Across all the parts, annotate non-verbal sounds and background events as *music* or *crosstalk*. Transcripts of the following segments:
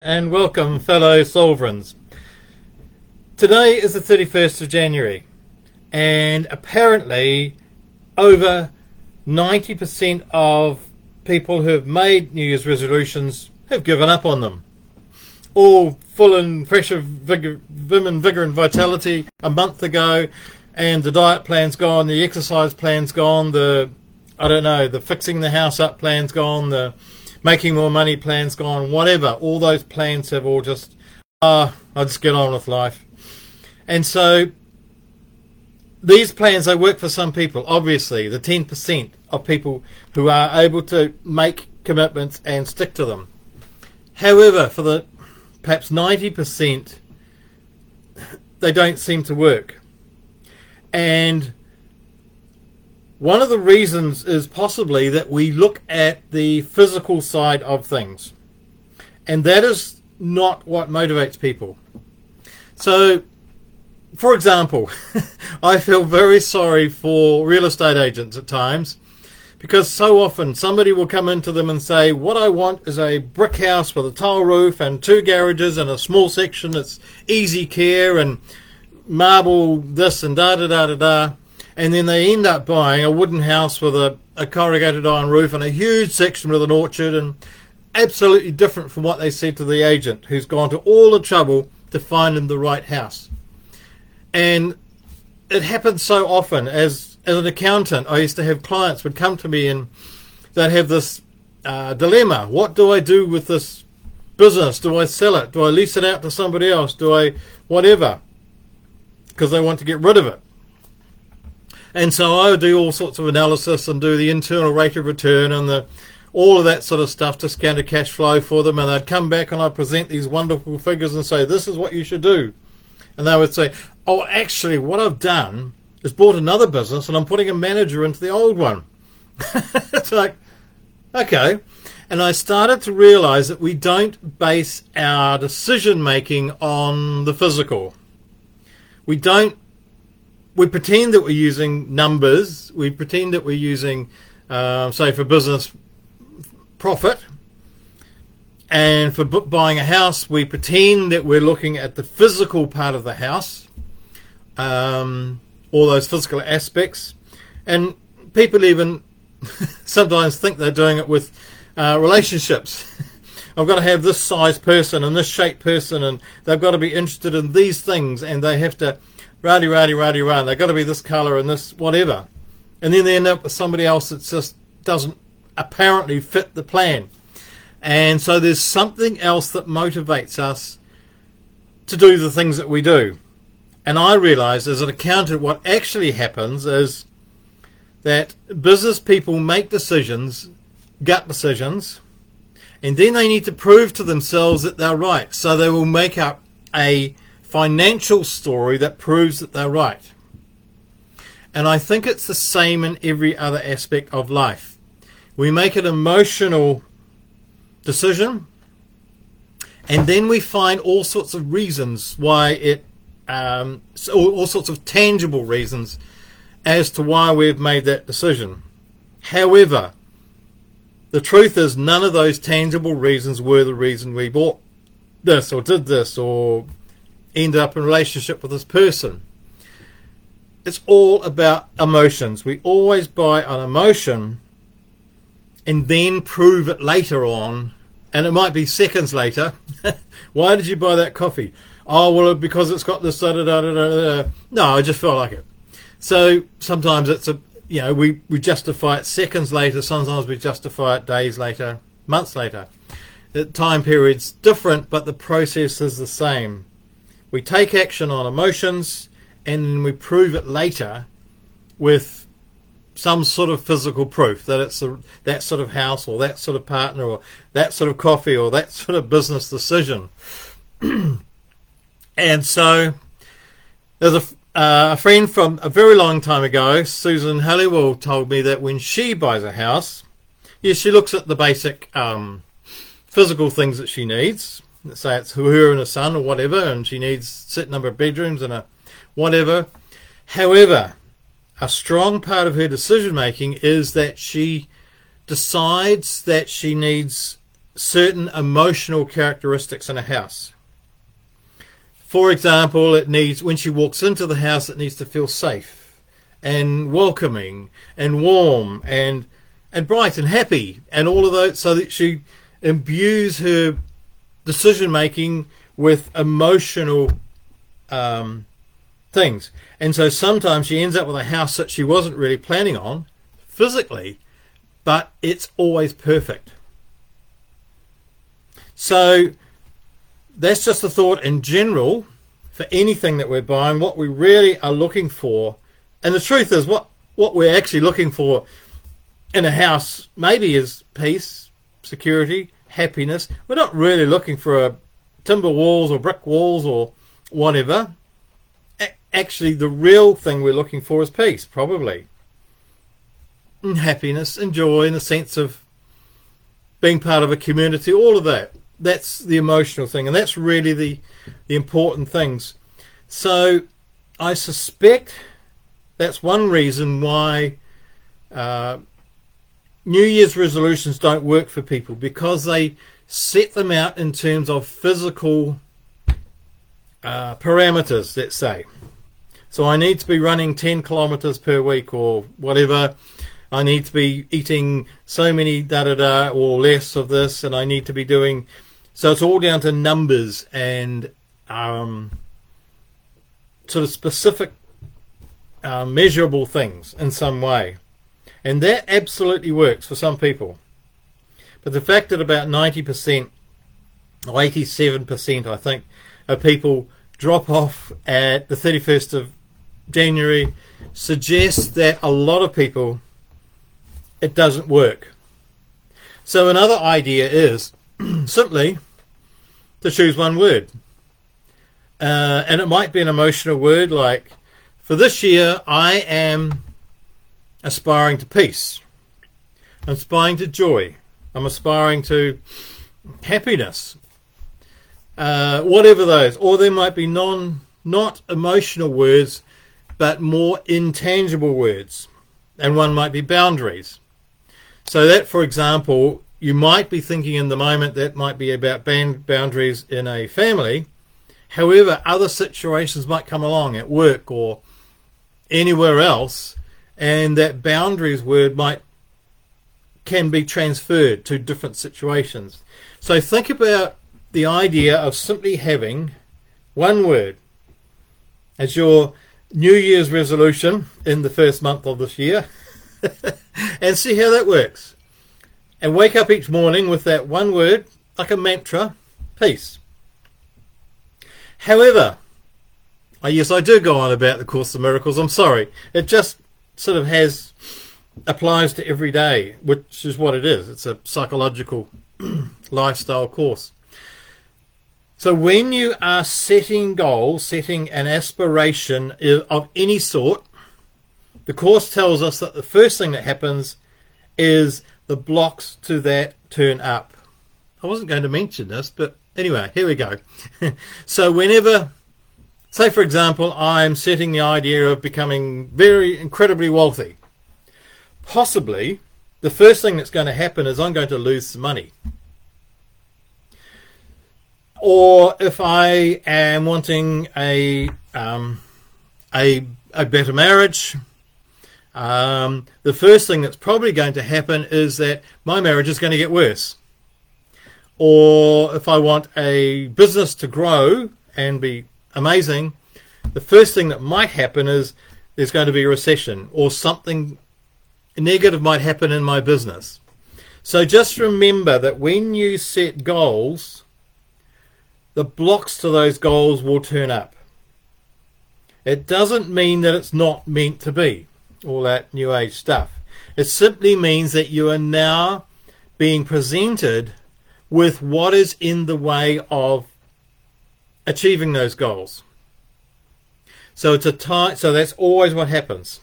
and welcome, fellow sovereigns. Today is the 31st of January, and apparently, over 90% of people who have made New Year's resolutions have given up on them. All full and fresh of vigor, vim and vigor and vitality a month ago, and the diet plan's gone, the exercise plan's gone, the I don't know, the fixing the house up plan's gone, the making more money plans gone, whatever. All those plans have all just, ah, I'll just get on with life. And so these plans, they work for some people, obviously, the 10% of people who are able to make commitments and stick to them. However, for the perhaps 90%, they don't seem to work. And one of the reasons is possibly that we look at the physical side of things, and that is not what motivates people. So, for example, *laughs* I feel very sorry for real estate agents at times because so often somebody will come into them and say, What I want is a brick house with a tile roof and two garages and a small section that's easy care and marble this and da da da da da and then they end up buying a wooden house with a, a corrugated iron roof and a huge section with an orchard and absolutely different from what they said to the agent who's gone to all the trouble to find them the right house. And it happens so often as as an accountant, I used to have clients would come to me and they'd have this uh, dilemma. What do I do with this business? Do I sell it? Do I lease it out to somebody else? Do I whatever? Because they want to get rid of it. And so I would do all sorts of analysis and do the internal rate of return and the all of that sort of stuff to scan the cash flow for them. And they'd come back and I'd present these wonderful figures and say, this is what you should do. And they would say, oh, actually, what I've done is bought another business and I'm putting a manager into the old one. *laughs* it's like, okay. And I started to realize that we don't base our decision making on the physical. We don't we pretend that we're using numbers. We pretend that we're using, uh, say, for business profit. And for buying a house, we pretend that we're looking at the physical part of the house, um, all those physical aspects. And people even *laughs* sometimes think they're doing it with uh, relationships. *laughs* I've got to have this size person and this shape person, and they've got to be interested in these things, and they have to rowdy, rowdy, rowdy, rowdy. They've got to be this colour and this whatever. And then they end up with somebody else that just doesn't apparently fit the plan. And so there's something else that motivates us to do the things that we do. And I realize as an accountant, what actually happens is that business people make decisions, gut decisions, and then they need to prove to themselves that they're right. So they will make up a financial story that proves that they're right. And I think it's the same in every other aspect of life. We make an emotional decision, and then we find all sorts of reasons why it, um, all, all sorts of tangible reasons as to why we've made that decision. However, the truth is, none of those tangible reasons were the reason we bought this or did this or end up in relationship with this person. It's all about emotions. We always buy an emotion and then prove it later on, and it might be seconds later. *laughs* Why did you buy that coffee? Oh, well, because it's got this. Da, da, da, da, da. No, I just felt like it. So sometimes it's a, you know, we, we justify it seconds later. Sometimes we justify it days later, months later. The time period's different, but the process is the same. We take action on emotions and we prove it later with some sort of physical proof that it's a, that sort of house or that sort of partner or that sort of coffee or that sort of business decision. *clears throat* and so there's a, uh, a friend from a very long time ago, Susan Halliwell, told me that when she buys a house, yes, she looks at the basic um, physical things that she needs, Let's say it's her and a son or whatever, and she needs a certain number of bedrooms and a whatever. However, a strong part of her decision making is that she decides that she needs certain emotional characteristics in a house. For example, it needs, when she walks into the house, it needs to feel safe and welcoming and warm and, and bright and happy and all of those so that she imbues her decision making with emotional um, things. And so sometimes she ends up with a house that she wasn't really planning on physically, but it's always perfect. So that's just a thought in general for anything that we're buying, what we really are looking for. And the truth is, what, what we're actually looking for in a house maybe is peace, security, happiness. We're not really looking for a timber walls or brick walls or whatever. A- actually, the real thing we're looking for is peace, probably. And happiness and joy in the sense of being part of a community, all of that that's the emotional thing, and that's really the the important things. So I suspect that's one reason why uh, New Year's resolutions don't work for people because they set them out in terms of physical uh, parameters. Let's say, so I need to be running ten kilometers per week or whatever. I need to be eating so many da da da or less of this, and I need to be doing so it's all down to numbers and um, sort of specific uh, measurable things in some way. And that absolutely works for some people. But the fact that about 90% or 87%, I think, of people drop off at the 31st of January suggests that a lot of people it doesn't work. So another idea is *clears throat* simply to choose one word. Uh, and it might be an emotional word like, for this year, I am aspiring to peace. I'm aspiring to joy. I'm aspiring to happiness. Uh, whatever those. Or there might be non, not emotional words, but more intangible words. And one might be boundaries. So that, for example, you might be thinking in the moment that might be about band boundaries in a family. However, other situations might come along at work or anywhere else, and that boundaries word might can be transferred to different situations. So think about the idea of simply having one word as your New Year's resolution in the first month of this year *laughs* and see how that works and wake up each morning with that one word, like a mantra, peace. However, oh yes, I do go on about the Course of Miracles. I'm sorry. It just sort of has applies to every day, which is what it is. It's a psychological *clears throat* lifestyle course. So when you are setting goals, setting an aspiration of any sort, the course tells us that the first thing that happens is the blocks to that turn up. I wasn't going to mention this, but anyway, here we go. *laughs* so whenever, say for example, I'm setting the idea of becoming very incredibly wealthy, possibly the first thing that's going to happen is I'm going to lose some money. Or if I am wanting a um, a a better marriage, um, the first thing that's probably going to happen is that my marriage is going to get worse. Or if I want a business to grow and be amazing, the first thing that might happen is there's going to be a recession or something negative might happen in my business. So just remember that when you set goals, the blocks to those goals will turn up. It doesn't mean that it's not meant to be all that new age stuff. It simply means that you are now being presented with what is in the way of achieving those goals. So it's a time, so that's always what happens.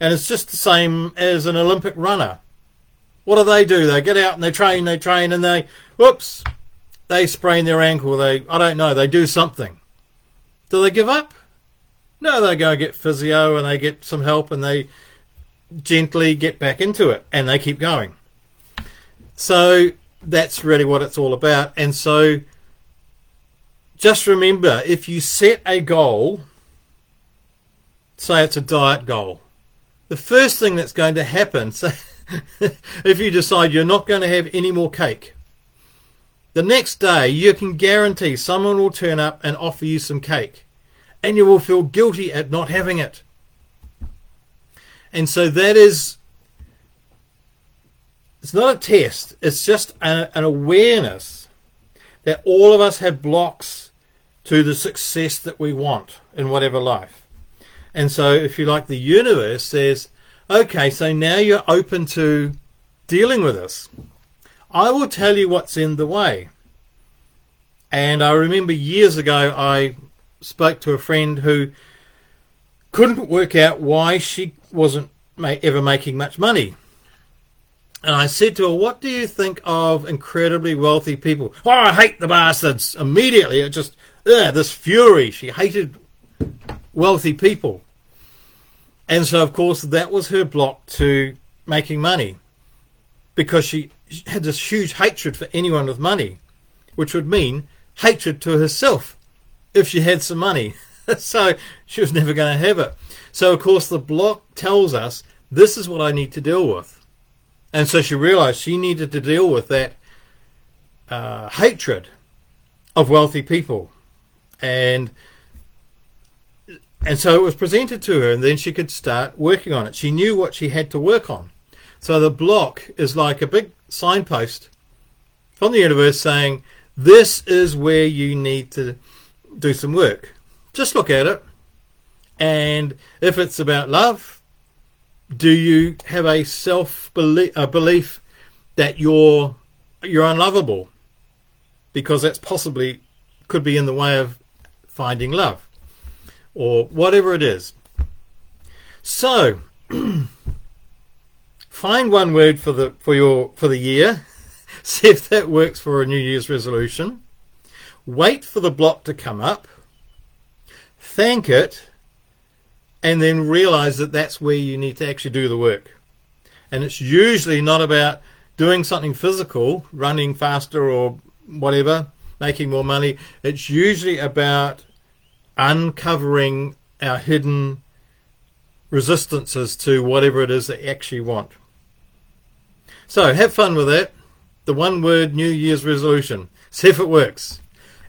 And it's just the same as an Olympic runner. What do they do? They get out and they train, they train, and they, whoops, they sprain their ankle. They, I don't know, they do something. Do they give up? No, they go get physio and they get some help and they gently get back into it and they keep going. So that's really what it's all about. And so just remember if you set a goal, say it's a diet goal, the first thing that's going to happen, *laughs* say, if you decide you're not going to have any more cake, the next day you can guarantee someone will turn up and offer you some cake, and you will feel guilty at not having it. And so that is, it's not a test, it's just an, an awareness that all of us have blocks to the success that we want in whatever life. And so, if you like, the universe says, okay, so now you're open to dealing with this. I will tell you what's in the way. And I remember years ago, I spoke to a friend who couldn't work out why she wasn't ever making much money. And I said to her, What do you think of incredibly wealthy people? Oh, I hate the bastards. Immediately, it just, ugh, this fury. She hated wealthy people. And so, of course, that was her block to making money because she had this huge hatred for anyone with money, which would mean hatred to herself if she had some money. *laughs* so she was never going to have it. So, of course, the block tells us this is what I need to deal with. And so she realized she needed to deal with that uh, hatred of wealthy people. And and so it was presented to her, and then she could start working on it. She knew what she had to work on. So the block is like a big signpost from the universe saying, This is where you need to do some work. Just look at it. And if it's about love, do you have a self belief, a belief that you're you're unlovable? Because that's possibly could be in the way of finding love or whatever it is. So, *clears throat* find one word for the for your for the year. *laughs* See if that works for a New Year's resolution. Wait for the block to come up. Thank it, and then realize that that's where you need to actually do the work. And it's usually not about doing something physical, running faster or whatever, making more money. It's usually about uncovering our hidden resistances to whatever it is that you actually want. So have fun with that. The one word New Year's resolution. See if it works.